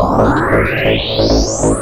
Oh, my God.